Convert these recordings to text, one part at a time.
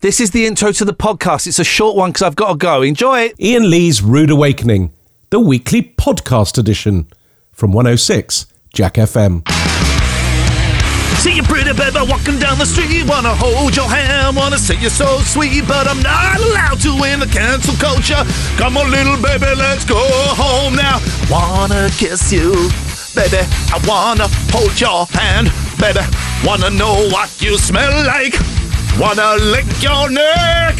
This is the intro to the podcast. It's a short one because I've got to go. Enjoy it. Iain Lee's Rude Awakening, the weekly podcast edition from 106 Jack FM. See you pretty baby walking down the street. Wanna hold your hand, wanna say you're so sweet, but I'm not allowed to in the cancel culture. Come on, little baby, let's go home now. Wanna kiss you, baby. I wanna hold your hand, baby. Wanna know what you smell like. Wanna lick your neck.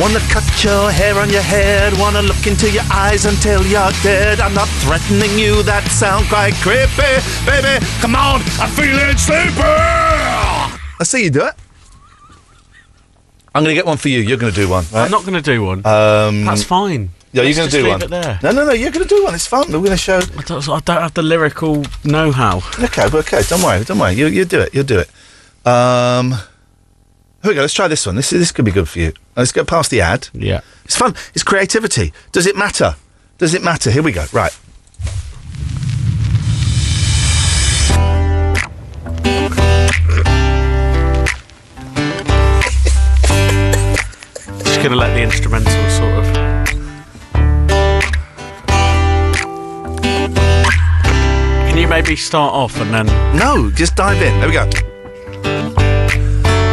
Wanna cut your hair on your head, wanna look into your eyes until you're dead. I'm not threatening you, that sound quite creepy. Baby, come on, I'm feeling sleepy. I see you do it. I'm gonna get one for you. You're gonna do one, right? I'm not going to do one. Um, That's fine. yeah, you're Let's gonna do leave one. It there. No, no, no. You're gonna do one. It's fun. We're gonna show. I don't, I don't have the lyrical know-how. Okay, okay. Don't worry. Don't worry. You you do it. You'll do it. Um, here we go. Let's try this one. This this could be good for you. Let's go past the ad. Yeah. It's fun. It's creativity. Does it matter? Does it matter? Here we go. Right. Just going to let the instrumental sort of. Can you maybe start off and then? No, just dive in. There we go.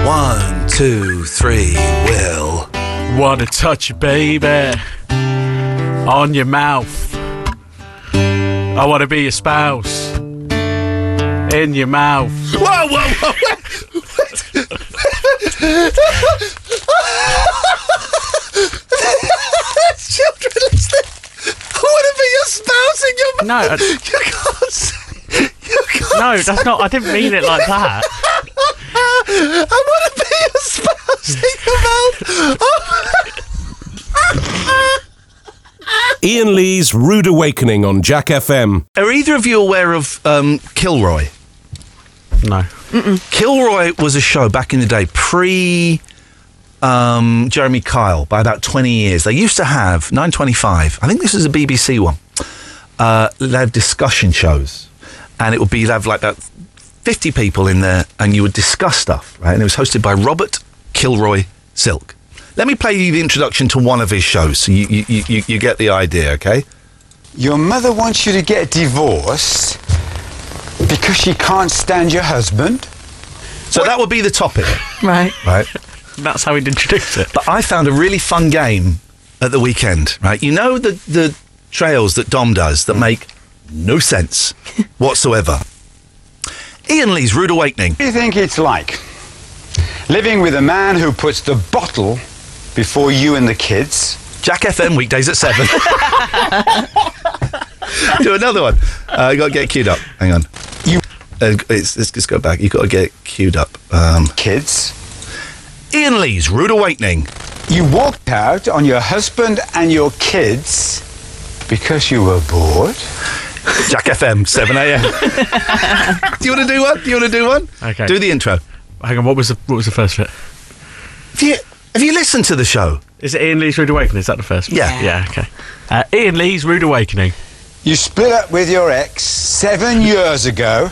One, two, three, Will. Wanna touch you, baby, on your mouth. I wanna be your spouse, in your mouth. Whoa, whoa, whoa. Children listening. I want to be your spouse in your mouth. No, I- You can't say. You can't No, that's not. I didn't mean it like that. I want to be your spouse in your. Iain Lee's Rude Awakening on Jack FM. Are either of you aware of um, Kilroy? No. Kilroy was a show back in the day, pre um, Jeremy Kyle, by about 20 years. They used to have 925, I think this is a BBC one. Uh, they have discussion shows, and it would be, they'd have like about 50 people in there, and you would discuss stuff, right? And it was hosted by Robert Kilroy Silk. Let me play you the introduction to one of his shows so you, you, you, you get the idea, okay? Your mother wants you to get divorced because she can't stand your husband? So that would be the topic, Right. right? That's how he'd introduce it. But I found a really fun game at the weekend, right? You know the the trails that Dom does that make no sense whatsoever. Iain Lee's Rude Awakening. What do you think it's like? Living with a man who puts the bottle before you and the kids? Jack FM weekdays at seven. Do another one. Uh, you got to get queued up. Hang on. You Uh, it's, let's just go back. You got to get queued up. Um, kids? Iain Lee's Rude Awakening. You walked out on your husband and your kids because you were bored? Jack FM, 7 a.m. do you want to do one? Do you want to do one? Okay. Do the intro. Hang on. What was the What was the first bit? Have you, have you listened to the show? Is it Iain Lee's Rude Awakening? Is that the first? bit? Yeah. Yeah. Okay. Uh, Iain Lee's Rude Awakening. You split up with your ex seven years ago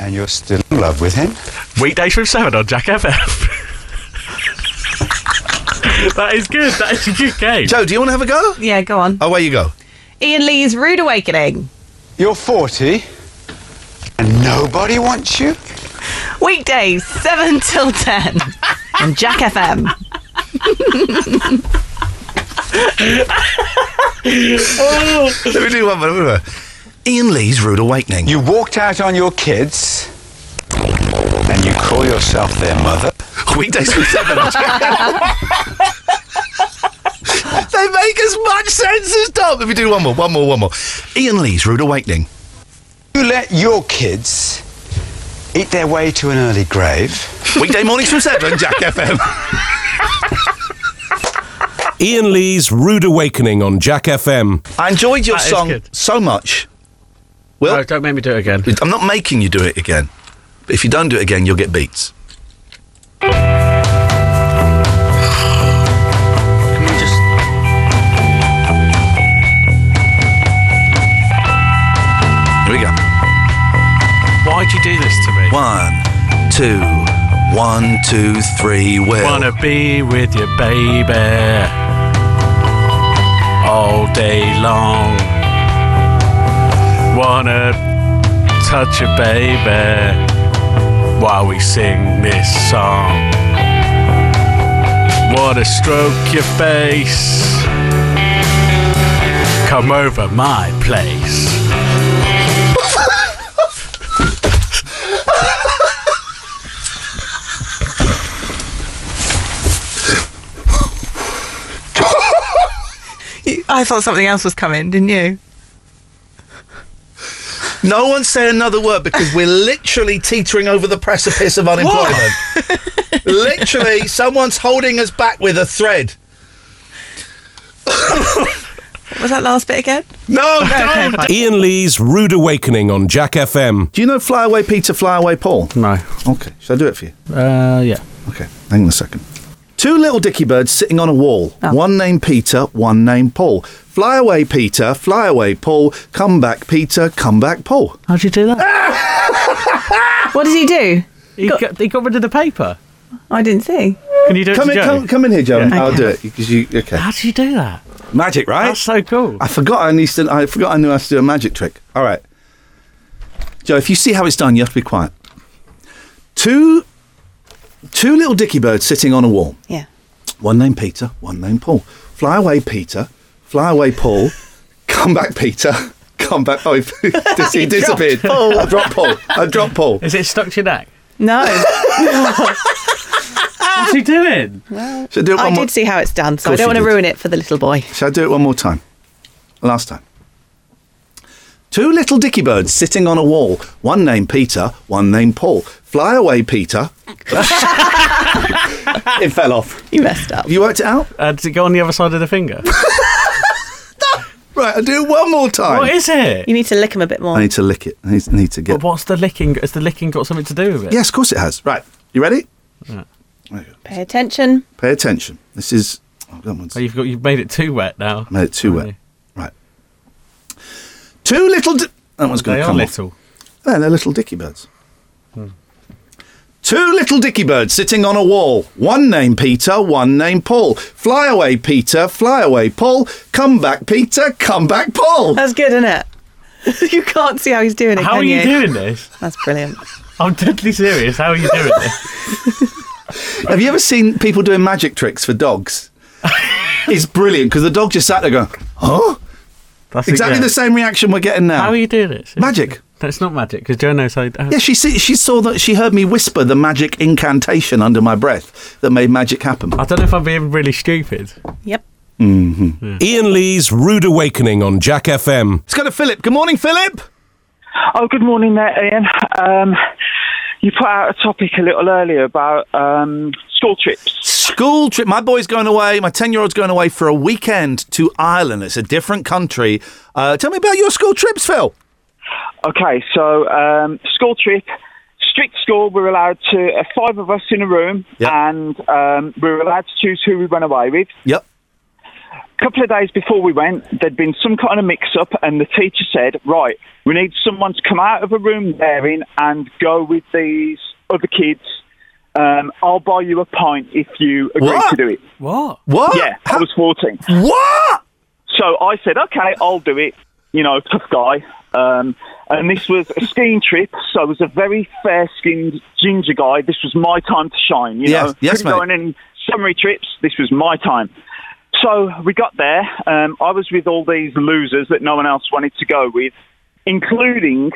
and you're still in love with him? Weekdays from seven on Jack FM. that is good. That is a good game. Jo, do you want to have a go? Yeah, go on. Oh, where you go? Iain Lee's Rude Awakening. You're 40 and nobody wants you? Weekdays, 7 till 10 on Jack FM. Let me do one more. one. Iain Lee's Rude Awakening. You walked out on your kids and you call yourself their mother? Weekdays from seven. they make as much sense as Tom. Let me do one more, one more, one more. Iain Lee's Rude Awakening. You let your kids eat their way to an early grave? Weekday mornings from seven, Jack FM. Iain Lee's Rude Awakening on Jack FM. I enjoyed your That is song so much. Well, No, don't make me do it again. I'm not making you do it again. But if you don't do it again, you'll get beats. We. Why'd you do this to me? One, two, One, two, three, Will. Wanna be with you, baby. All day long. Wanna touch you, baby. While we sing this song. Wanna stroke your face. Come over my place. I thought something else was coming, didn't you? No one say another word because we're literally teetering over the precipice of unemployment. literally, someone's holding us back with a thread. What was that last bit again? No, Okay, don't. Iain Lee's Rude Awakening on Jack FM. Do you know Fly Away Peter, Fly Away Paul? No. Okay, should I do it for you? Uh, yeah. Okay, hang on a second. Two little dicky birds sitting on a wall. Oh. One named Peter, one named Paul. Fly away, Peter. Fly away, Paul. Come back, Peter. Come back, Paul. How'd you do that? What did he do? he, got, he got rid of the paper. I didn't see. Can you do it Come to in, Jo? come, come in here, Jo. Yeah. I'll do it because you. Okay, How did you do that? magic, right? That's so cool. I forgot. I used to. I forgot. I knew how to do a magic trick. All right, Jo. If you see how it's done, you have to be quiet. Two, two little dicky birds sitting on a wall. Yeah. One named Peter, one named Paul. Fly away, Peter. Fly away, Paul. Come back, Peter. Come back. Oh, he, he disappeared. Paul. I dropped Paul. I dropped Paul. Is it stuck to your neck? No, What's he doing? Should I do it I more? did see how it's done, so I Course don't you want to did. ruin it for the little boy. Shall I do it one more time? Last time. Two little dicky birds sitting on a wall. One named Peter, one named Paul. Fly away, Peter. it fell off. You messed up. Have you worked it out? Uh, does it go on the other side of the finger? Right, I'll do it one more time. what is it? You need to lick him a bit more. I need to lick it. I need, need to get. But what's the licking? Has the licking got something to do with it? Yes, of course it has. Right, you ready? Pay attention. Pay attention. This is. Oh, that one's Oh, you've got you've made it too wet now. I made it too haven't wet. Right. Two little. Di- that one's you? going They to are come off. little. Yeah, they're little dicky birds. Hmm. Two little dicky birds sitting on a wall. One named Peter, one named Paul. Fly away, Peter. Fly away, Paul. Come back, Peter. Come back, Paul. That's good, isn't it? you can't see how he's doing it. How can are you doing this? That's brilliant. I'm deadly serious. How are you doing this? Have you ever seen people doing magic tricks for dogs? it's brilliant because the dog just sat there going, huh? That's it, Exactly yeah. the same reaction we're getting now. How are you doing this? Magic. That's not magic because Jo knows how. how Yeah, she see, she saw that she heard me whisper the magic incantation under my breath that made magic happen. I don't know if I'm being really stupid. Yep. Iain Lee's Rude Awakening on Jack FM. Let's go to Philip. Good morning, Philip. Oh, good morning there, Iain. Um, you put out a topic a little earlier about um, school trips. School trip. My boy's going away. My ten-year-old's going away for a weekend to Ireland. It's a different country. Uh, tell me about your school trips, Phil. Okay, so um, school trip, strict school. We're allowed to uh, five of us in a room, Yep. and um, we're allowed to choose who we went away with. Yep. A couple of days before we went, there'd been some kind of mix-up, and the teacher said, "Right, we need someone to come out of a room they're in and go with these other kids." Um, I'll buy you a pint if you agree What? to do it. What? What? Yeah, I was 14. what? So I said, okay, I'll do it. You know, tough guy. Um, and this was a skiing trip, so I was a very fair-skinned ginger guy. This was my time to shine. You Yes, know, yes, Couldn't go mate. on any summary trips. This was my time. So we got there. Um, I was with all these losers that no one else wanted to go with, including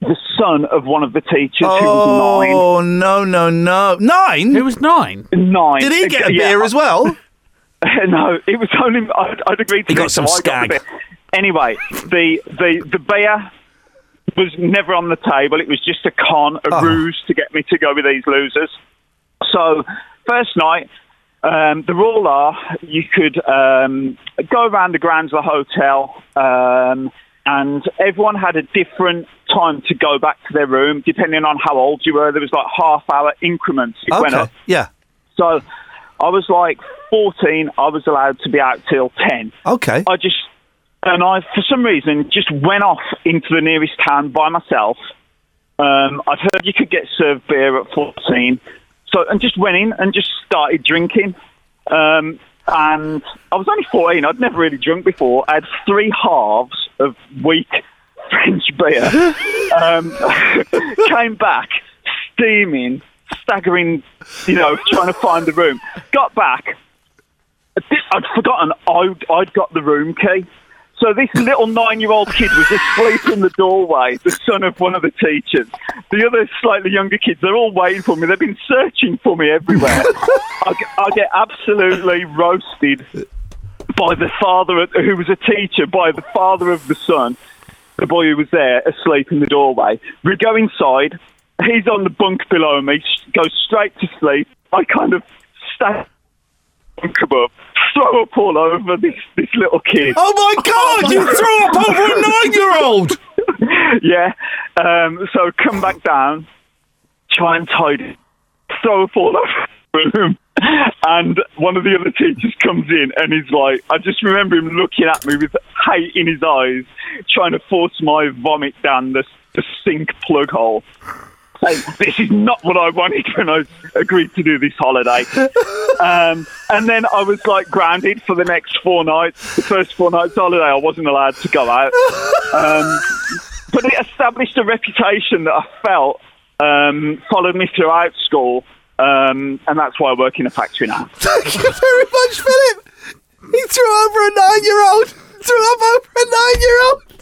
the son of one of the teachers who was Oh no no no nine! Who was nine? nine. Nine. Did he get a Yeah, beer as well? no, it was only I'd, I'd agreed to He got it, some so I got skag. beer. Anyway, the the the beer was never on the table. It was just a con, a Oh. ruse to get me to go with these losers. So first night, um, the rule are you could um, go around the grounds of the hotel. Um, and everyone had a different time to go back to their room, depending on how old you were. There was like half hour increments. It went Okay. up. Yeah. So I was like 14. I was allowed to be out till 10. Okay. I just, and I, for some reason, just went off into the nearest town by myself. Um, I've heard you could get served beer at 14. So and just went in and just started drinking. Um, and I was only 14. I'd never really drunk before. I had three halves of weak French beer. um, came back steaming, staggering, you know, trying to find the room. Got back. I'd forgotten I'd, I'd got the room key. So this little nine-year-old kid was asleep in the doorway, the son of one of the teachers. The other slightly younger kids, they're all waiting for me. They've been searching for me everywhere. I, get- I get absolutely roasted by the father, who was a teacher, by the father of the son, the boy who was there asleep in the doorway. We go inside. He's on the bunk below me, goes straight to sleep. I kind of stay above, throw up all over this, this little kid. Oh my God! You threw up over a nine-year-old. yeah. Um, so come back down, try and tidy, throw up all over the room. And one of the other teachers comes in and he's like, I just remember him looking at me with hate in his eyes, trying to force my vomit down the, the sink plug hole. This is not what I wanted when I agreed to do this holiday. Um, and then I was like grounded for the next four nights. The first four nights holiday, I wasn't allowed to go out. Um, but it established a reputation that I felt um, followed me throughout school, um, and that's why I work in a factory now. Thank you very much, Philip. He threw over a nine-year-old. Threw up over a nine-year-old.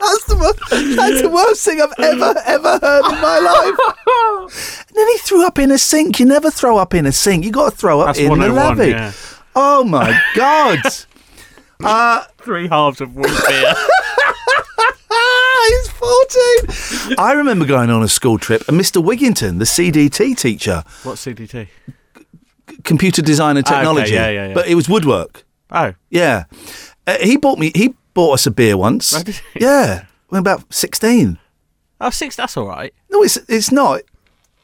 That's the, wo- that's the worst thing I've ever, ever heard in my life. And then he threw up in a sink. You never throw up in a sink. You got to throw up That's in the 101, levy. yeah. Oh my God. uh, Three halves of one beer. he's 14. I remember going on a school trip and Mr. Wigginton, the CDT teacher, What's CDT? computer design and Ah, okay, technology, yeah, yeah, yeah. but it was woodwork. Oh, Yeah. Uh, he bought me, he bought us a beer once. Oh, did he? Yeah. When about 16. oh, six. That's all right. No, it's it's not.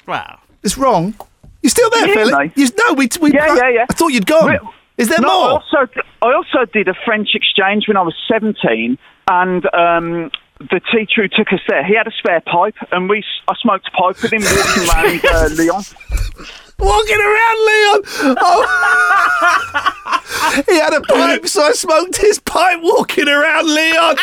Wow. It's wrong. You're still there, Can you hear Philip? me? You, no, we, we Yeah, yeah, yeah. I thought you'd gone. Re- Is there No, I more? also, I also did a French exchange when I was 17, and um, the teacher who took us there, he had a spare pipe, and we, s- I smoked a pipe with him walking around uh, Lyon. Walking around, Leon. Oh. he had a pipe, so I smoked his pipe walking around, Leon.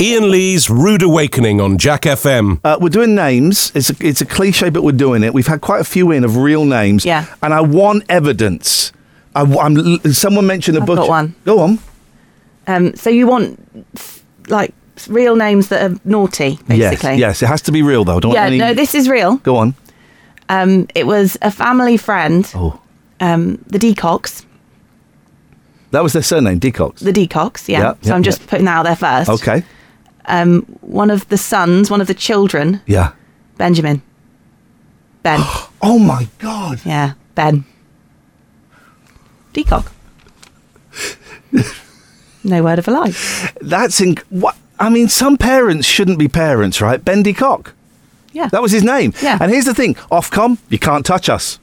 Iain Lee's Rude Awakening on Jack FM. Uh, we're doing names. It's a, it's a cliche, but we're doing it. We've had quite a few in of real names. Yeah. And I want evidence. I, am someone mentioned a I've butcher. got one. Go on. Um, so you want like real names that are naughty, basically? Yes, yes. It has to be real, though. Don't Yeah, any... no, this is real. Go on. Um, it was a family friend, Oh. um, the Decox. That was their surname, Decox. The Decox, yeah. Yeah, so I'm just yeah. putting that out there first. Okay. Um, one of the sons, one of the children, Yeah. Benjamin. Ben. Oh, my God. yeah, Ben. Deacock. no word of a lie. That's in. What? I mean, some parents shouldn't be parents, right? Bendy Cock. Yeah. That was his name. Yeah. And here's the thing Ofcom, you can't touch us.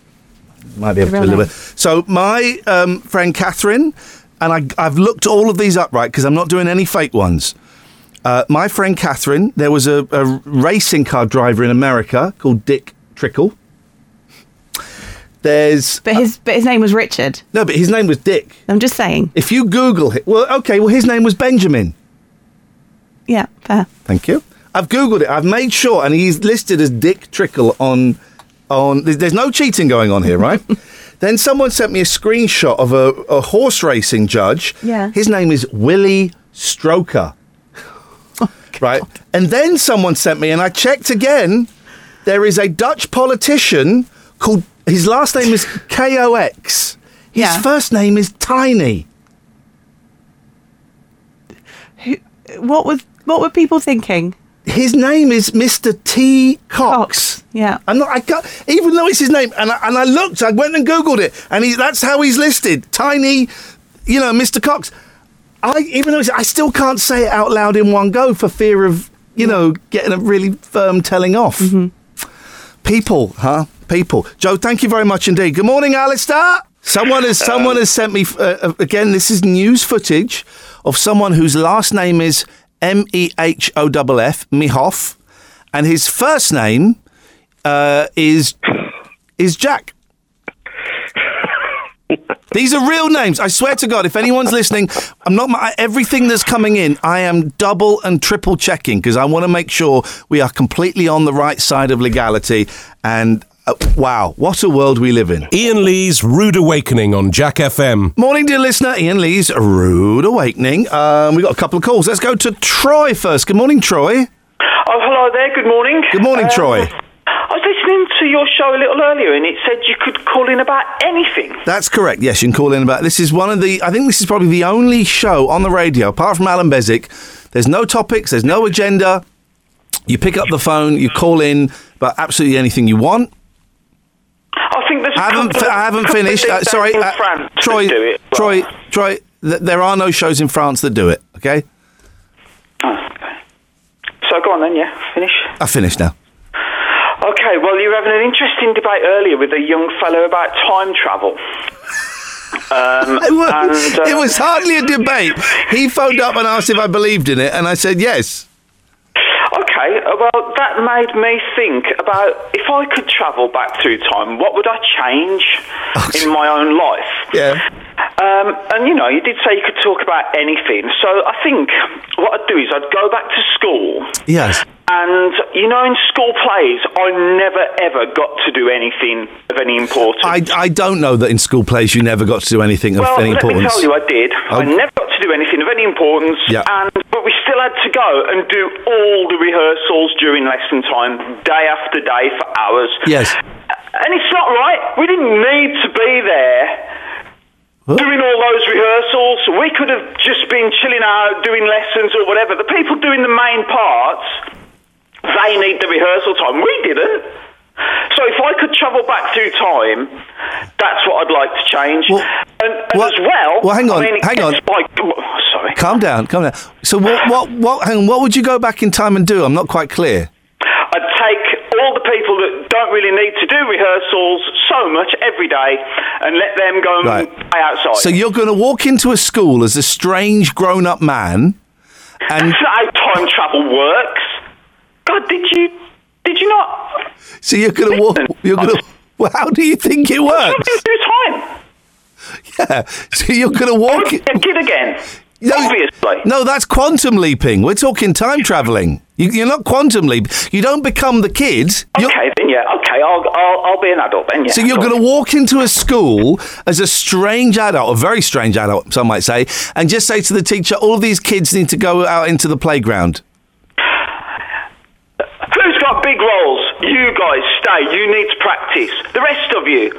Might be able to a little bit. So, my um, friend Catherine, and I, I've looked all of these up, right, because I'm not doing any fake ones. Uh, my friend Catherine, there was a, a racing car driver in America called Dick Trickle. There's. But his but his name was Richard. No, but his name was Dick. I'm just saying. If you Google it, well, okay, well, his name was Benjamin. Yeah, fair. Thank you. I've googled it. I've made sure, and he's listed as Dick Trickle on on. There's, there's no cheating going on here, right? then someone sent me a screenshot of a, a horse racing judge. Yeah. His name is Willie Stroker. Oh, right. And then someone sent me, and I checked again. There is a Dutch politician called. His last name is K O X. His Yeah. first name is Tiny. Who, What was what were people thinking? His name is Mr. T. Cox. Yeah. I'm not. I can't. Even though it's his name, and I, and I looked, I went and googled it, and he, that's how he's listed. Tiny, you know, Mr. Cox. I even though it's, I still can't say it out loud in one go for fear of you know getting a really firm telling off. People, huh? People. Jo, thank you very much indeed. Good morning, Alistair. Someone has someone has sent me uh, uh, again. This is news footage of someone whose last name is M E H O F F Mihoff, and his first name uh, is is Jack. These are real names. I swear to God, if anyone's listening, I'm not. I- Everything that's coming in, I am double and triple checking because I want to make sure we are completely on the right side of legality. And uh, wow, what a world we live in. Iain Lee's Rude Awakening on Jack FM. Morning, dear listener. Iain Lee's Rude Awakening. Um, we got a couple of calls. Let's go to Troy first. Good morning, Troy. Oh, hello there. Good morning. Good morning, Um, Troy. I was listening to your show a little earlier, and it said you could call in about anything. That's correct. Yes, you can call in about. This is one of the. I think this is probably the only show on the radio, apart from Alan Brazil. There's no topics. There's no agenda. You pick up the phone. You call in about absolutely anything you want. I think there's. I haven't. of- I haven't finished. Uh, sorry, uh, Troy. do it. Troy. Troy. Th- there are no shows in France that do it. Okay. Oh, okay. So go on then. Yeah, finish. I finished now. Okay. Well, you were having an interesting debate earlier with a young fellow about time travel. Um, It was, and, uh, it was hardly a debate. He phoned up and asked if I believed in it, and I said yes. Okay, well, that made me think about if I could travel back through time, what would I change in my own life? Yeah. Um, and you know, you did say you could talk about anything. So I think what I'd do is I'd go back to school. Yes. And you know, in school plays, I never ever got to do anything of any importance. I, I don't know that in school plays you never got to do anything of well, any let me importance. tell you, I did. I never got to do anything of any importance, Yeah. and but we still had to go and do all the rehearsals during lesson time, day after day for hours. Yes. And it's not right. We didn't need to be there doing all those rehearsals. We could have just been chilling out, doing lessons or whatever. The people doing the main parts, they need the rehearsal time. We didn't. So if I could travel back through time, that's what I'd like to change. Well, and and as well, well, hang on, I mean, hang on. Like, oh, sorry. Calm down, calm down. So what, what, what, hang on, what would you go back in time and do? I'm not quite clear. I'd take all the people that don't really need to do rehearsals so much every day and let them go and Right. play outside. So you're going to walk into a school as a strange grown-up man, and That's how time travel works. God, did you did you not? so you're going to walk. You're going to. Well, how do you think it works? Through time. Yeah. So you're going to walk. Kid again. No, Obviously. No, that's quantum leaping. We're talking time traveling. You, you're not quantum leap. You don't become the kid. You're- Okay, then yeah. Okay, I'll I'll, I'll be an adult then. Yeah. So you're going to walk into a school as a strange adult, a very strange adult, some might say, and just say to the teacher, "All these kids need to go out into the playground." Who's got big roles? You guys stay. You need to practice. The rest of you,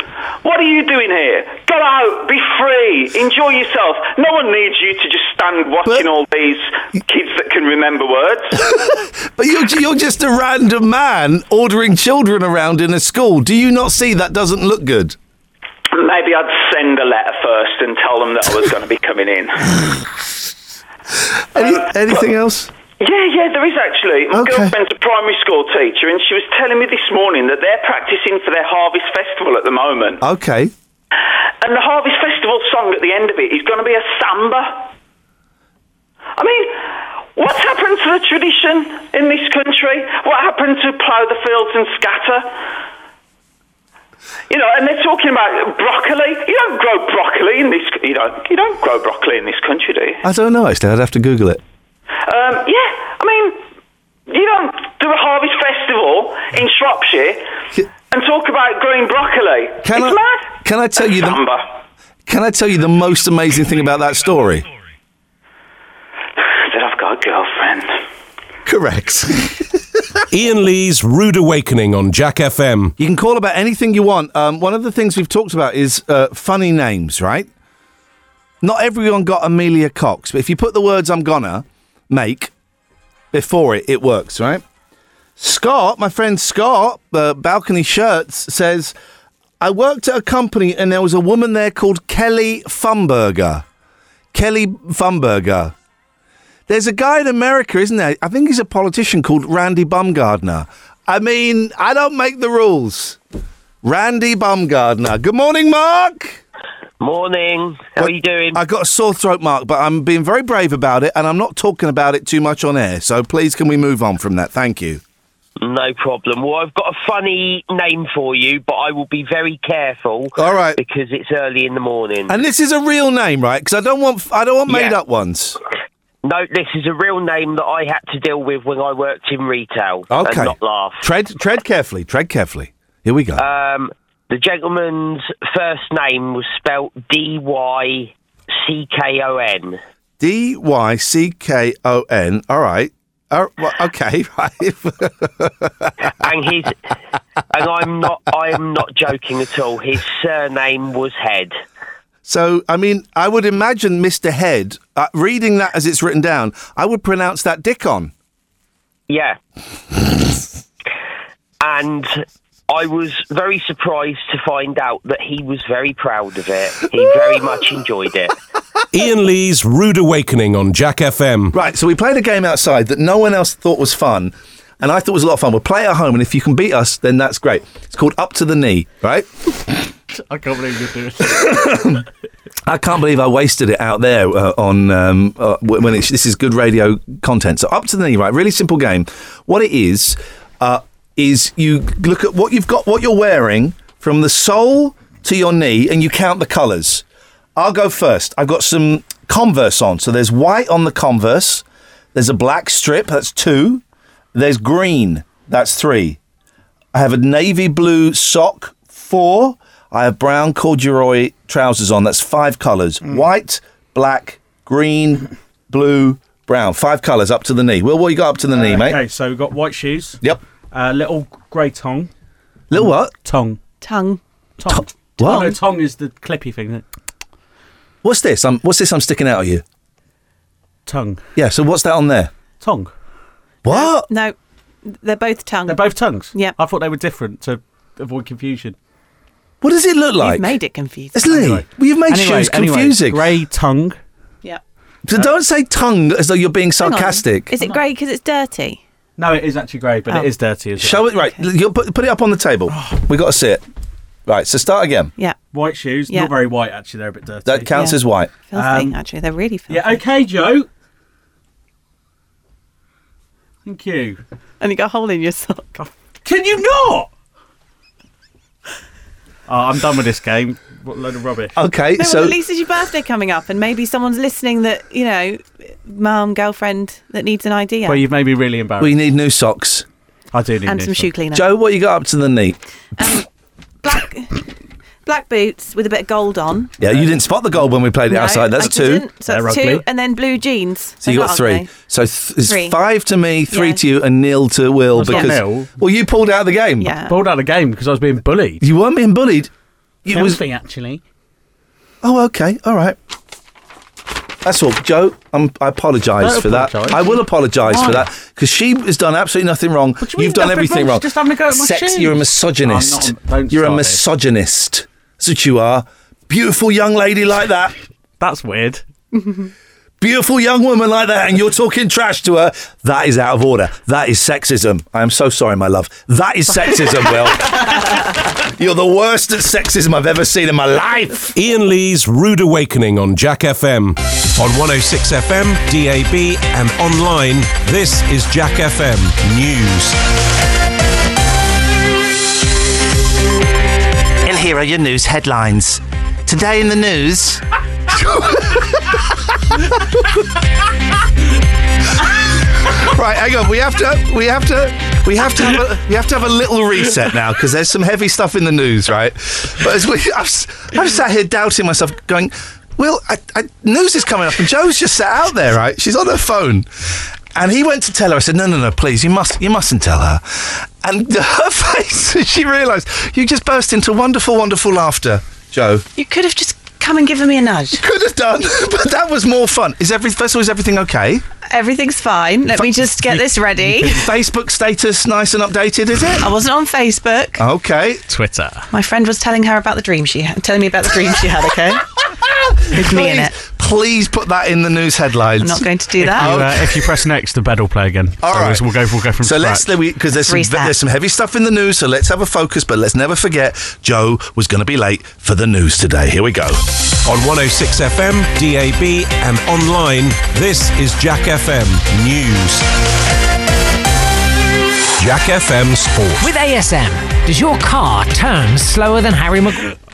what are you doing here? Go out, be free, enjoy yourself. No one needs you to just stand watching But- all these kids that can remember words. But you're, you're just a random man ordering children around in a school. Do you not see that doesn't look good? Maybe I'd send a letter first and tell them that I was going to be coming in. Any, um, anything else? Yeah, yeah, there is actually. My Okay. girlfriend's a primary school teacher, and she was telling me this morning that they're practicing for their Harvest Festival at the moment. Okay. And the Harvest Festival song at the end of it is going to be a samba. I mean, what's happened to the tradition in this country? What happened to plough the fields and scatter? You know, and they're talking about broccoli. You don't grow broccoli in this. You don't. You don't grow broccoli in this country, do you? I don't know. Actually, I'd have to Google it. Um, yeah, I mean, you don't do a harvest festival in Shropshire and talk about growing broccoli. Can it's I? mad. Can I tell you the? Can I tell you the most amazing thing about that story? That I've got a girlfriend. Correct. Iain Lee's Rude Awakening on Jack FM. You can call about anything you want. Um, one of the things we've talked about is uh, funny names, right? Not everyone got Amelia Cox, but if you put the words I'm gonna make before it, it works, right? Scott, my friend Scott, uh, Balcony Shirts, says, I worked at a company and there was a woman there called Kelly Fumberger. Kelly Fumberger. There's a guy in America, isn't there? I think he's a politician called Randy Baumgardner. I mean, I don't make the rules. Randy Baumgardner. Good morning, Mark. Morning. How are you doing? I got a sore throat, Mark, but I'm being very brave about it, and I'm not talking about it too much on air. So please, can we move on from that? Thank you. No problem. Well, I've got a funny name for you, but I will be very careful. All right. Because it's early in the morning. And this is a real name, right? Because I don't want I don't want made up ones. No, this is a real name that I had to deal with when I worked in retail. Okay. And not laugh. Tread tread carefully. Tread carefully. Here we go. Um, the gentleman's first name was spelt D Y C K O N. D Y C K O N. All right. Oh, well, okay, right. and his and I'm not I am not joking at all. His surname was Head. so, I mean, I would imagine Mr. Head, uh, reading that as it's written down, I would pronounce that Dickon. Yeah. and I was very surprised to find out that he was very proud of it. He very much enjoyed it. Iain Lee's Rude Awakening on Jack FM. Right, so we played a game outside that no one else thought was fun, and I thought was a lot of fun. We'll play it at home, and if you can beat us, then that's great. It's called Up to the Knee, right? I can't believe you're doing it. I can't believe I wasted it out there uh, on um, uh, when it's, this is good radio content. So up to the knee, right? Really simple game. What it is uh, is you look at what you've got, what you're wearing from the sole to your knee, and you count the colours. I'll go first. I've got some Converse on. So there's white on the Converse. There's a black strip. That's two. There's green. That's three. I have a navy blue sock, four. I have brown corduroy trousers on. That's five colours mm. white, black, green, blue, brown. Five colours up to the knee. Well, what you got up to the knee, uh, mate? Okay, so we've got white shoes. Yep. Uh, little grey tongue. Little what? Tongue. Tongue. Tongue. What? Oh, no, tongue is the clippy thing. Isn't it? What's this? I'm, what's this I'm sticking out of you? Tongue. Yeah, so what's that on there? Tongue. What? No, they're both tongue. They're both tongues. Yep. I thought they were different to avoid confusion. What does it look like? You've made it confusing. It's Lee. Anyway. Well, you've made Anyway, shoes anyway, confusing. grey tongue. Yeah. So don't say tongue as though you're being sarcastic. Is it grey because it's dirty? No, it is actually grey, but Oh. it is dirty as well. Show it right. you'll put, put it up on the table. we got to see it. Right. So start again. Yeah. White shoes. Yeah. Not very white, actually. They're a bit dirty. That counts Yeah. as white. Filthy, Um, actually. They're really filthy. Yeah, okay, Jo. Thank you. And you got a hole in your sock. Can you not? Oh, I'm done with this game. What a load of rubbish. Okay. No, so well, at least it's your birthday coming up, and maybe someone's listening that, you know, mum, girlfriend that needs an idea. Well, you've made me really embarrassed. we need new socks. I do need and new some socks. shoe cleaner. Jo, what you got up to the knee? Um, black, black boots with a bit of gold on. Yeah, you didn't spot the gold when we played it No, outside. That's I 2 didn't. So that's two, and then blue jeans. So you got Those three. So th- it's Three. five to me, three Yeah. to you, and nil to Will That's not because nil. well, you pulled out of the game. they? Yeah. Pulled out of the game because I was being bullied. You weren't being bullied. It was. Filthy, actually. Oh, okay. All right. That's all, Jo. I'm, I apologise Don't for that. I will apologise for that because she has done absolutely nothing wrong. What do you You've mean done everything wrong? wrong. She's just having a go at my Sex. shoes. You're a misogynist. I'm not- don't you're a start it. misogynist. That's what you are. Beautiful young lady like that. That's weird. beautiful young woman like that and you're talking trash to her, that is out of order. That is sexism. I am so sorry, my love. That is sexism, Will. you're the worst at sexism I've ever seen in my life. Iain Lee's Rude Awakening on Jack FM. On 106 FM, DAB, and online, this is Jack FM News. Here are your news headlines. Today in the news. Right, hang on. We have to. We have to. We have to. Have a, we have to have a little reset now because there's some heavy stuff in the news, right? But as we, I've, I've sat here doubting myself, going, "Well, I, I, news is coming up," and Jo's just sat out there, right? She's on her phone, and he went to tell her. I said, "No, no, no, please, you must, you mustn't tell her." And her face, she realised you just burst into wonderful, wonderful laughter, Jo. You could have just come and given me a nudge. Could have done, but that was more fun. Is every first of all, is everything okay? Everything's fine. Let me just get this ready. Facebook status nice and updated, is it? I wasn't on Facebook. Okay. Twitter. My friend was telling her about the dream she had, telling me about the dream she had. Okay, with me in it. Please, please put that in the news headlines. I'm not going to do You, that. uh, if you press next, the bed will play again. All so right. we'll go. We'll go from So let's because there's some, there's some heavy stuff in the news. So let's have a focus, but let's never forget Jo was going to be late for the news today. Here we go. On 106 FM, DAB, and online, this is Jack FM News. Jack FM Sport. With ASM, does your car turn slower than Harry Maguire?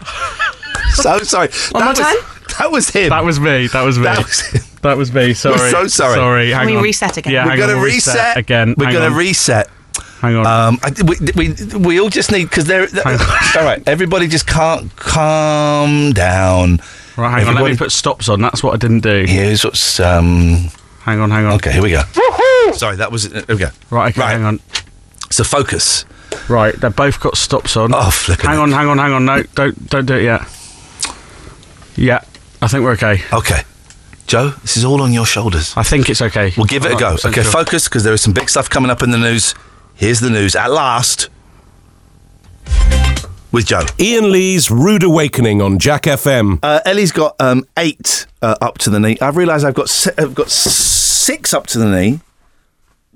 So sorry. One more that was, time? That was him. That was me. That was me. That was him. That was me. Sorry. so sorry. Sorry. Hang we on. reset again? Yeah, We're going to we'll reset again. We're going to reset. Hang on. Um, I, we, we, we all just need because they're, they're all right. Everybody just can't calm down. right, hang on. Let me put stops on. That's what I didn't do. Here's what's um. Hang on. Hang on. Okay, here we go. Sorry, that was. Here we go. Right. Okay. Right. Hang on. So focus. Right. They've both got stops on. Oh, flipping Hang on. Hang on. Hang on. No. Don't. Don't do it yet. Yeah. I think we're okay. Okay, Jo, this is all on your shoulders. I think it's okay. We'll give it a I'm go. Okay, sure. focus because there is some big stuff coming up in the news. Here's the news at last with Jo. Iain Lee's Rude Awakening on Jack FM. Uh, Ellie's got um, eight uh, up to the knee. I've realised I've got si- I've got six up to the knee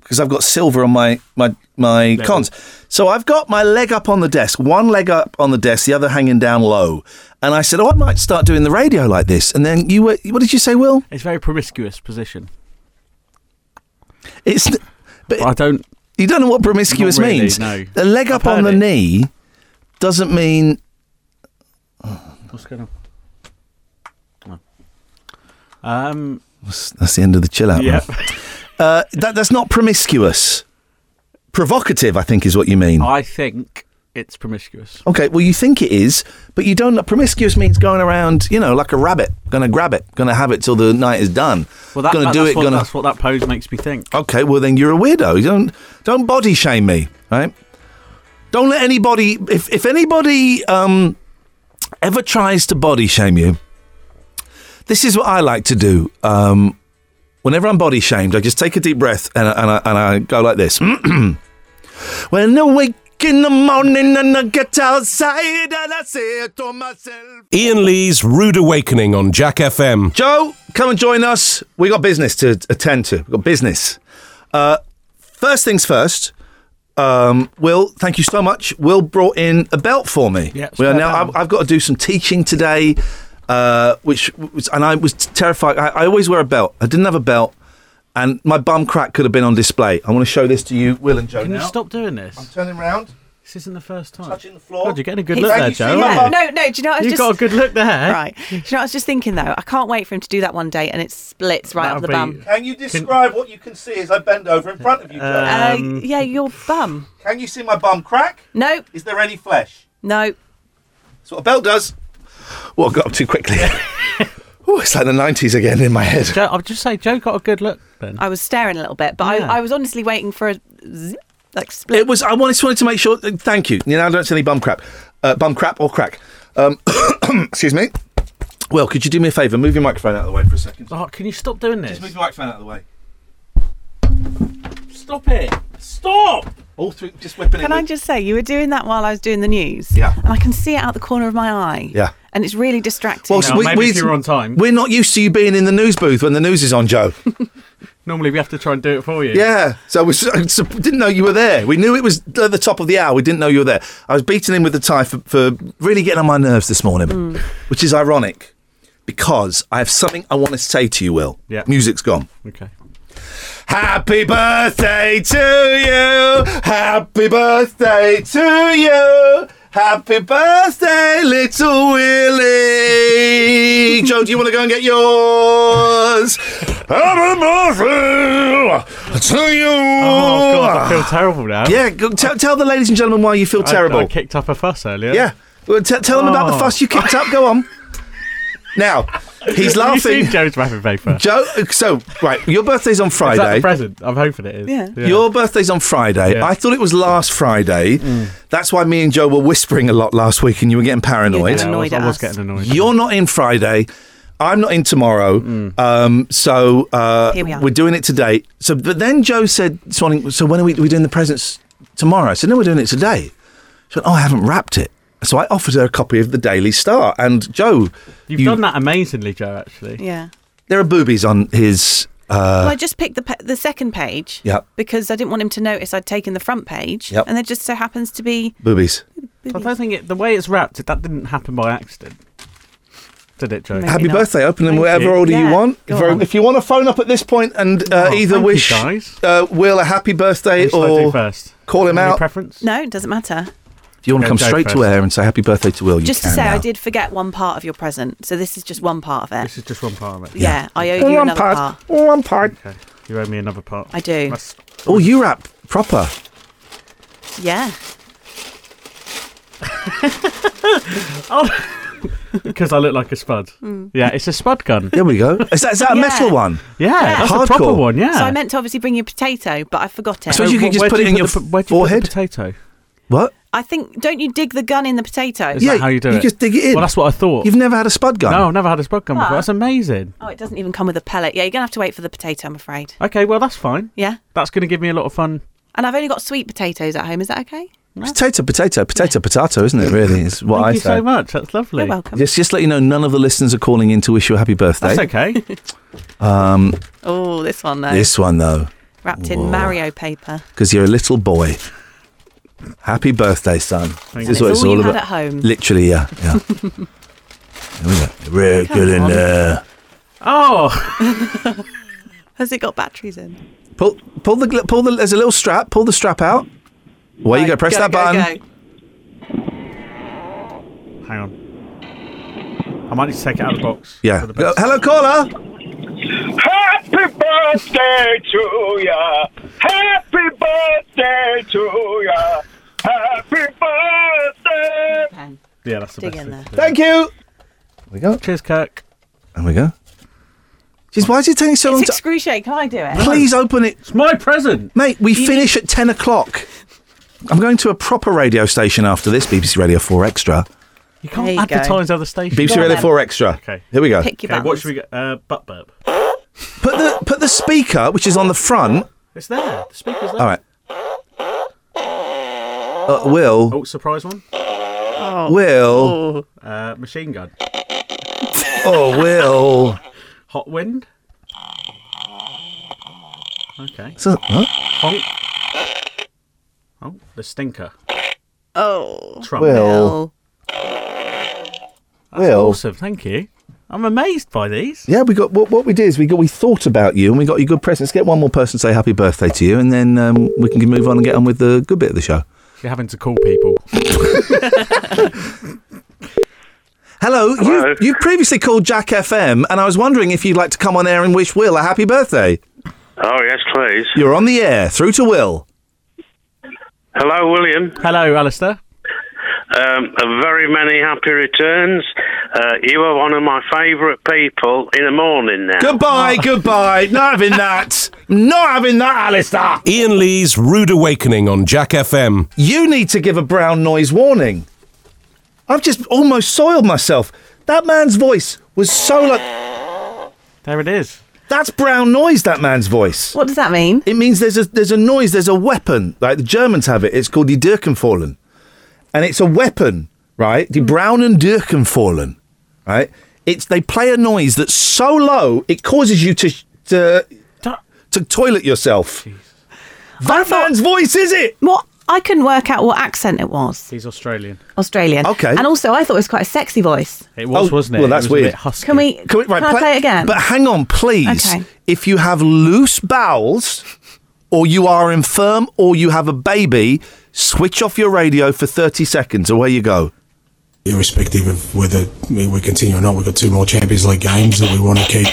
because I've got silver on my my my cons. So I've got my leg up on the desk, one leg up on the desk, the other hanging down low. And I said, "Oh, I might start doing the radio like this." And then you were, what did you say, Will? It's a very promiscuous position. It's but I don't. you don't know what promiscuous really, means. no. The leg up on the it. knee doesn't mean What's going on? Um. That's the end of the chill out. Yeah. man. Uh, that, that's not promiscuous. Provocative, I think, is what you mean. I think it's promiscuous. Okay, well, you think it is, but you don't. Promiscuous means going around, you know, like a rabbit, going to grab it, going to have it till the night is done. Well, that, going to that- do that's it. What, to. That's what that pose makes me think. Okay, well then you're a weirdo. You don't don't body shame me, right? Don't let anybody. If if anybody um, ever tries to body shame you, this is what I like to do. Um, whenever I'm body shamed, I just take a deep breath and I, and I, and I go like this. when I wake in the morning and I get outside and I say to myself. Iain Lee's Rude Awakening on Jack FM. Jo, come and join us. We got business to attend to. We got business. Uh, first things first. Um, Will, thank you so much. Will brought in a belt for me. Yeah, we are now. I've, I've got to do some teaching today, uh, which was, and I was terrified. I, I always wear a belt. I didn't have a belt, and my bum crack could have been on display. I want to show this to you, Will and Jo. Can now. you stop doing this? I'm turning round, This isn't the first time. touching the floor. God, you're getting a good He's- look Thank there, you, Jo. Yeah. No, no. Do you know? what I was You've just got a good look there. right. Do you know? I was just thinking though. I can't wait for him to do that one day, and it splits right That'll off the be- bum. Can you describe what you can see as I bend over in front of you, Jo? Uh, Um, yeah, your bum. can you see my bum crack? No, Is there any flesh? no. That's what a belt does. Well, I got up too quickly. oh, it's like the 90s again in my head. Jo, I'll just say, Jo got a good look then. I was staring a little bit, but Yeah. I, I was honestly waiting for a zip, like split. It was. I wanted, just wanted to make sure. uh, Thank you. You know, I don't see any bum crap, uh, bum crap or crack. Um, excuse me. Well, could you do me a favour? Move your microphone out of the way for a second. Oh, can you stop doing this? Just move your microphone out of the way. Stop it! Stop! All through, just whipping it. Can I with- just say, you were doing that while I was doing the news. Yeah. And I can see it out the corner of my eye. Yeah. And it's really distracting. Well, so No, maybe if you were on time. We're not used to you being in the news booth when the news is on, Jo. Normally we have to try and do it for you. Yeah, so we so didn't know you were there. We knew it was at the top of the hour. We didn't know you were there. I was beating him with the tie for, for really getting on my nerves this morning, hmm. which is ironic because I have something I want to say to you, Will. Yeah. Music's gone. Okay. Happy birthday to you. Happy birthday to you. Happy birthday, little Willie. Jo, do you want to go and get yours? Happy birthday to you. Oh God, I feel terrible now. Yeah, go, tell, tell the ladies and gentlemen why you feel I- terrible. I, kicked up a fuss earlier. yeah. Well, t- tell them about the Oh. fuss you kicked up. Go on. Now, he's Have you laughing. seen Jo's wrapping paper? Jo, so, right, your birthday's on Is that Friday. the present? I'm hoping it is. Yeah. Your birthday's on Friday. Yeah. I thought it was last Friday. That's why me and Jo were whispering a lot last week and you were getting paranoid. Yeah. Yeah, I was, Annoyed at I was getting annoyed. You're not in Friday. I'm not in tomorrow. Um, so uh, Here we are. are doing it today. So, but then Jo said, this morning, so when are we, we doing the presents tomorrow? I said, no, we're doing it today. She went, oh, I haven't wrapped it. So I offered her a copy of the Daily Star. And Jo, You've you- done that amazingly, Jo. Actually. yeah. there are boobies on his. Well, Uh, I just picked the pa- the second page. Yep. Because I didn't want him to notice I'd taken the front page. Yep. And there just so happens to be. boobies. I don't think it, the way it's wrapped, that didn't happen by accident. did it, Jo? Maybe Happy not. birthday. Open them Thank whatever you. order you want. go Very- if you want to phone up at this point and uh, Oh, either thank you, wish guys. uh, Will a happy birthday What shall I do or first? call him Any out. preference? No, it doesn't matter. If you want to come go straight to air and say happy birthday to Will, you Just to say, now. I did forget one part of your present, so this is just one part of it. This is just one part of it. yeah. I owe you One another part. part. One part. Okay. You owe me another part. I do. That's- Oh, you rap proper. Yeah. Oh. Because I look like a spud. Hmm. Yeah, it's a spud gun. There we go. Is that, is that a Yeah. metal one? Yeah, that's Hardcore. a proper one. Yeah. So I meant to obviously bring you a potato, but I forgot it. So you could just put it in put your the, where'd forehead? Potato. What? I think don't you dig the gun in the potato? Is Yeah, that how you do you it? just dig it in. Well, that's what I thought. You've never had a spud gun? No, I've never had a spud gun before. Ah. That's amazing. Oh, it doesn't even come with a pellet. Yeah, you're gonna have to wait for the potato, I'm afraid. Okay, well that's fine. Yeah. That's going to give me a lot of fun. And I've only got sweet potatoes at home. Is that okay? Potato, potato, potato, potato, isn't it? Really, is what Thank I you say. so much. That's lovely. You're welcome. Just, just let you know, none of the listeners are calling in to wish you a happy birthday. That's okay. Um, Oh, this one though. this one though, Wrapped in Mario paper. because you're a little boy. Happy birthday, son. Thank This is It's what it's all you about. had at home. Literally, yeah, yeah. Here we go. Real good in there. oh, Has it got batteries in? Pull, pull the, pull the. There's a little strap. Pull the strap out. Away you Right, go. Press go, that go, button. go. hang on. I might need to take it out of the box. Yeah. The Hello, caller. Happy birthday to ya. Happy birthday to ya. Happy birthday. Pen. Yeah, that's the Dig best. in there. Thank you. There we go. Cheers, Kirk. There we go. Jeez, why is it taking so long It's to? excruciating. Can I do it? Please open it, It's my present. mate. We finish at ten o'clock. I'm going to a proper radio station after this. BBC Radio Four Extra. You can't There you go. advertise other stations. BBC Go on Radio then. Four Extra. Okay. Here we go. Pick your Okay, what buttons. should we get? Uh, butt burp. Put the put the speaker, which is on the front. It's there. The speaker's there. All right. Uh, Will, Oh, surprise one. Will, Uh, machine gun. oh Will. Hot wind. Okay. So, huh? Honk. Oh, the stinker. Oh. Trump. Will, That's Will. awesome. Thank you. I'm amazed by these. yeah, we got what, what we did is we got we thought about you and we got you good presents. Get one more person to say happy birthday to you, and then um, we can move on and get on with the good bit of the show. You're having to call people. Hello, Hello. You, you previously called Jack FM, and I was wondering if you'd like to come on air and wish Will a happy birthday. Oh, yes, please. You're on the air, through to Will. Hello, William. Hello, Alistair. Um, a very many happy returns. Uh, you are one of my favourite people in the morning now. Goodbye, goodbye. Not having that. Not having that, Alistair. Iain Lee's Rude Awakening on Jack FM. You need to give a brown noise warning. I've just almost soiled myself. That man's voice was so like. There it is. That's brown noise. That man's voice. What does that mean? It means there's a there's a noise. There's a weapon. Like the Germans have it. It's called the Dirkenfallen, and it's a weapon, right? Die mm. Braunen Dirkenfallen, right? It's they play a noise that's so low it causes you to to to toilet yourself. That man's voice is it? What? I couldn't work out what accent it was. He's Australian. Australian. Okay. And also, I thought it was quite a sexy voice. It was, Oh, wasn't it? well, that's it was A weird. bit husky. Can we? Can, we, right, I play it again? But hang on, please. Okay. If you have loose bowels, or you are infirm, or you have a baby, switch off your radio for 30 seconds. Away you go. irrespective of whether we we continue or not, we've got two more Champions League games that we want to keep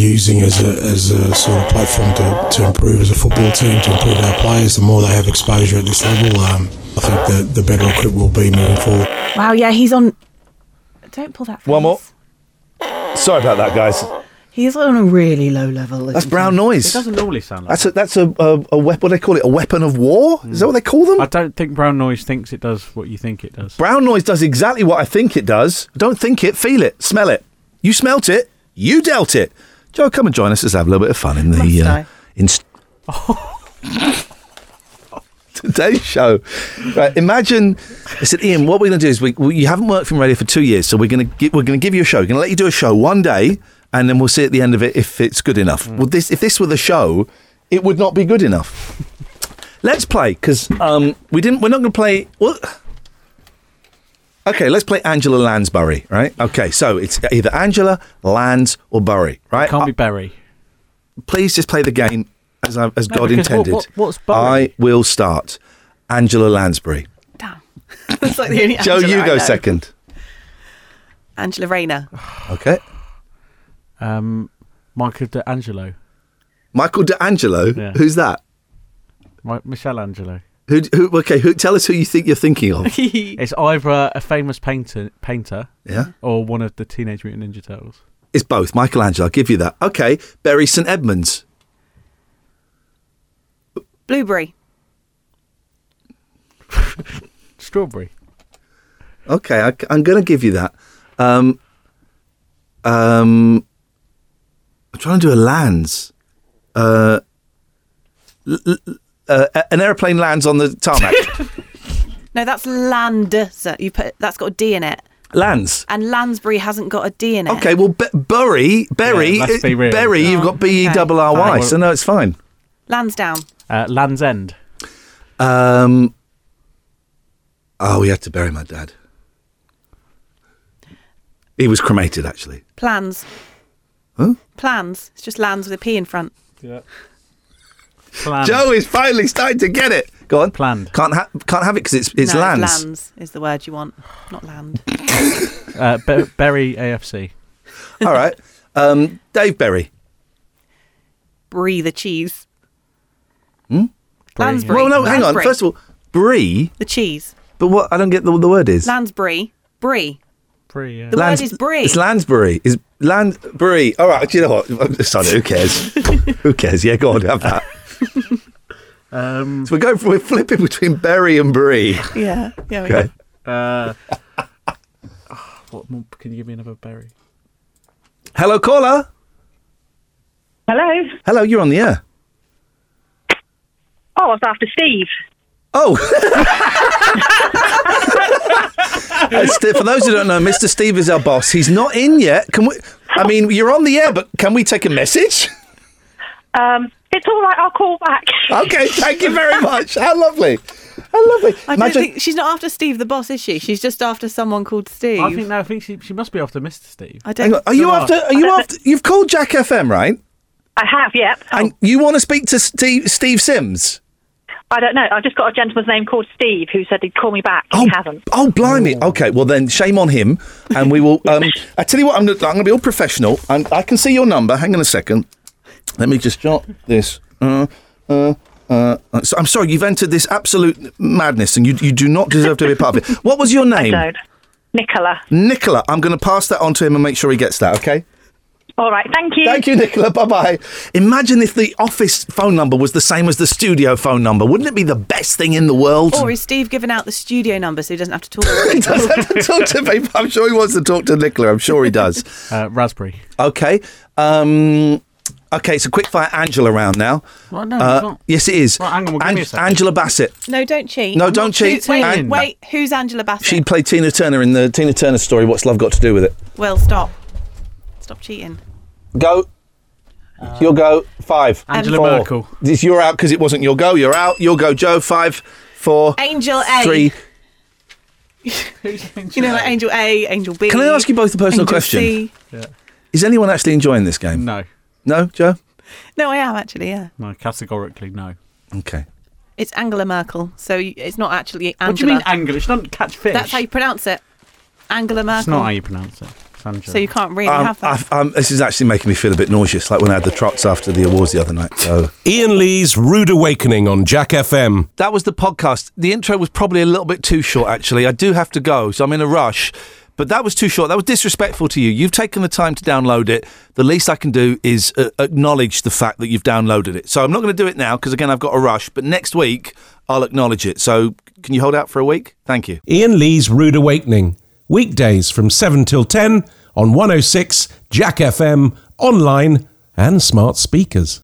using as a, as a sort of platform to, to improve as a football team, to improve our players. The more they have exposure at this level, um, I think the, the better equipped we'll be moving forward. wow. Yeah, he's on. Don't pull that. One more. Sorry about that, guys. He's on a really low level. That's isn't brown It noise. doesn't normally sound like That's a that's a, a, a weapon. What do they call it? A weapon of war? Is that what they call them? I don't think brown noise thinks it does what you think it does. Brown noise does exactly what I think it does. Don't think it, feel it, smell it. You smelt it, you dealt it. Jo, come and join us. Let's have a little bit of fun in the Must uh, I? in today's show. Right, imagine. I said, Iain, what we're going to do is we, we you haven't worked from radio for two years, so we're going to we're going to give you a show. We're going to let you do a show one day, and then we'll see at the end of it if it's good enough. Well, this if this were the show, it would not be good enough. Let's play because um, we didn't. We're not going to play. What? Okay, let's play Angela Lansbury, right? Okay, so it's either Angela, Lands, or Bury, right? Can't be Berry. Please just play the game as, I, as No, God because what- intended. what- what's Bury? I will start. Angela Lansbury. Damn. That's like the only Jo, Angela you I go know. second. Angela Rayner. Okay. Um, Michael D'Angelo. Michael D'Angelo. Yeah. Who's that? Mi- Michelle Angelo. Who, who? Okay, who? Tell us who you think you're thinking of. It's either a famous painter, painter, Yeah. or one of the Teenage Mutant Ninja Turtles. It's both. Michelangelo. I'll give you that. Okay. Bury St Edmunds. Blueberry. Strawberry. Okay, I, am going to give you that. Um, um, I'm trying to do a lands. Uh, l- l- uh, an aeroplane lands on the tarmac. No, that's Landser. You put that's got a D in it. lands. And Lansbury hasn't got a D in it. Okay, well, B- Bury, bury, Yeah, let's be real. Berry, you've got B E double R Y, so no, it's fine. Lansdowne. Uh, Land's End. Um, oh, we had to bury my dad. He was cremated, actually. Plans. Huh? Plans. It's just lands with a P in front. Yeah. Planned. Jo is finally starting to get it. Go on. Planned. Can't ha- can't have it because it's it's no, lands. lands is the word you want, not land. Uh, Be- Bury AFC. All right. Um, Dave Berry. Brie the cheese. Hmm? Lansbury. Well, no, hang on. First of all, brie. The cheese. But what? I don't get the, the word is. Lansbury. Brie. Brie, yeah. The word is brie. It's Lansbury. Is Lansbury? All right. Do you know what? Sorry, who cares? who cares? Yeah, go on, have that. Um, So we're going. For, we're flipping between Berry and Brie. Yeah. Yeah. we Okay. uh, what more, can you give me another berry? Hello, caller. Hello. Hello, you're on the air. Oh, I was after Steve. Oh. Uh, St- For those who don't know, Mr. Steve is our boss. He's not in yet. Can we? I mean, you're on the air, but can we take a message? Um, it's all right. I'll call back. Okay, thank you very much. How lovely. How lovely. I don't think she's not after Steve the boss, is she? She's just after someone called Steve. I think no. I think she, she must be after Mr. Steve. I don't. Hang on, Are you after? Are you after? You've called Jack FM, right? I have, yep. And you want to speak to Steve, Steve Sims? I don't know. I've just got a gentleman's name called Steve who said he'd call me back. He hasn't. Oh, blimey. Okay, well then, shame on him. And we will. Um, I tell you what, I'm going to be all professional. i I can see your number. Hang on a second. Let me just jot this. Uh, uh, uh, so, I'm sorry, you've entered this absolute madness, and you you do not deserve to be a part of it. What was your name? don't. Nicola. Nicola. I'm going to pass that on to him and make sure he gets that. Okay. All right. Thank you. Thank you, Nicola. Bye bye. Imagine if the office phone number was the same as the studio phone number. Wouldn't it be the best thing in the world? Or is Steve giving out the studio number so he doesn't have to talk? he doesn't have to talk to people. I'm sure he wants to talk to Nicola. I'm sure he does. Uh, raspberry. Okay. Um, okay, it's a quick fire Angela round now. Well, no, Uh, not. yes, it is. Right, hang on, well, give me a. Angela Bassett. No, don't cheat. No, I'm don't cheat. Wait, An- wait, who's Angela Bassett? She played Tina Turner in the Tina Turner story. What's Love Got to Do with It? Well, stop. Stop cheating. Go. Uh, You'll go. Five. Angela four. Merkel. This, you're out because it wasn't your go. You're out. You'll go, Jo. Five, four, Angel A. three. You know, like Angel A, Angel B. Can I ask you both a personal Angel question? C. Is anyone actually enjoying this game? No. No, Jo? No, I am actually, yeah. No, categorically no. Okay. It's Angela Merkel, so it's not actually Angela. What do you mean Angela? She doesn't catch fish. That's how you pronounce it. Angela Merkel. It's not how you pronounce it. It's Angela. So you can't really Um, have that. I, um, this is actually making me feel a bit nauseous, like when I had the trots after the awards the other night. So Iain Lee's Rude Awakening on Jack FM. that was the podcast. The intro was probably a little bit too short. Actually, I do have to go, so I'm in a rush. But that was too short. That was disrespectful to you. You've taken the time to download it. The least I can do is uh, acknowledge the fact that you've downloaded it. So I'm not going to do it now because again I've got a rush. But next week I'll acknowledge it. So can you hold out for a week? Thank you. Iain Lee's Rude Awakening. Weekdays from 7 till 10 on 106 Jack FM, online and smart speakers.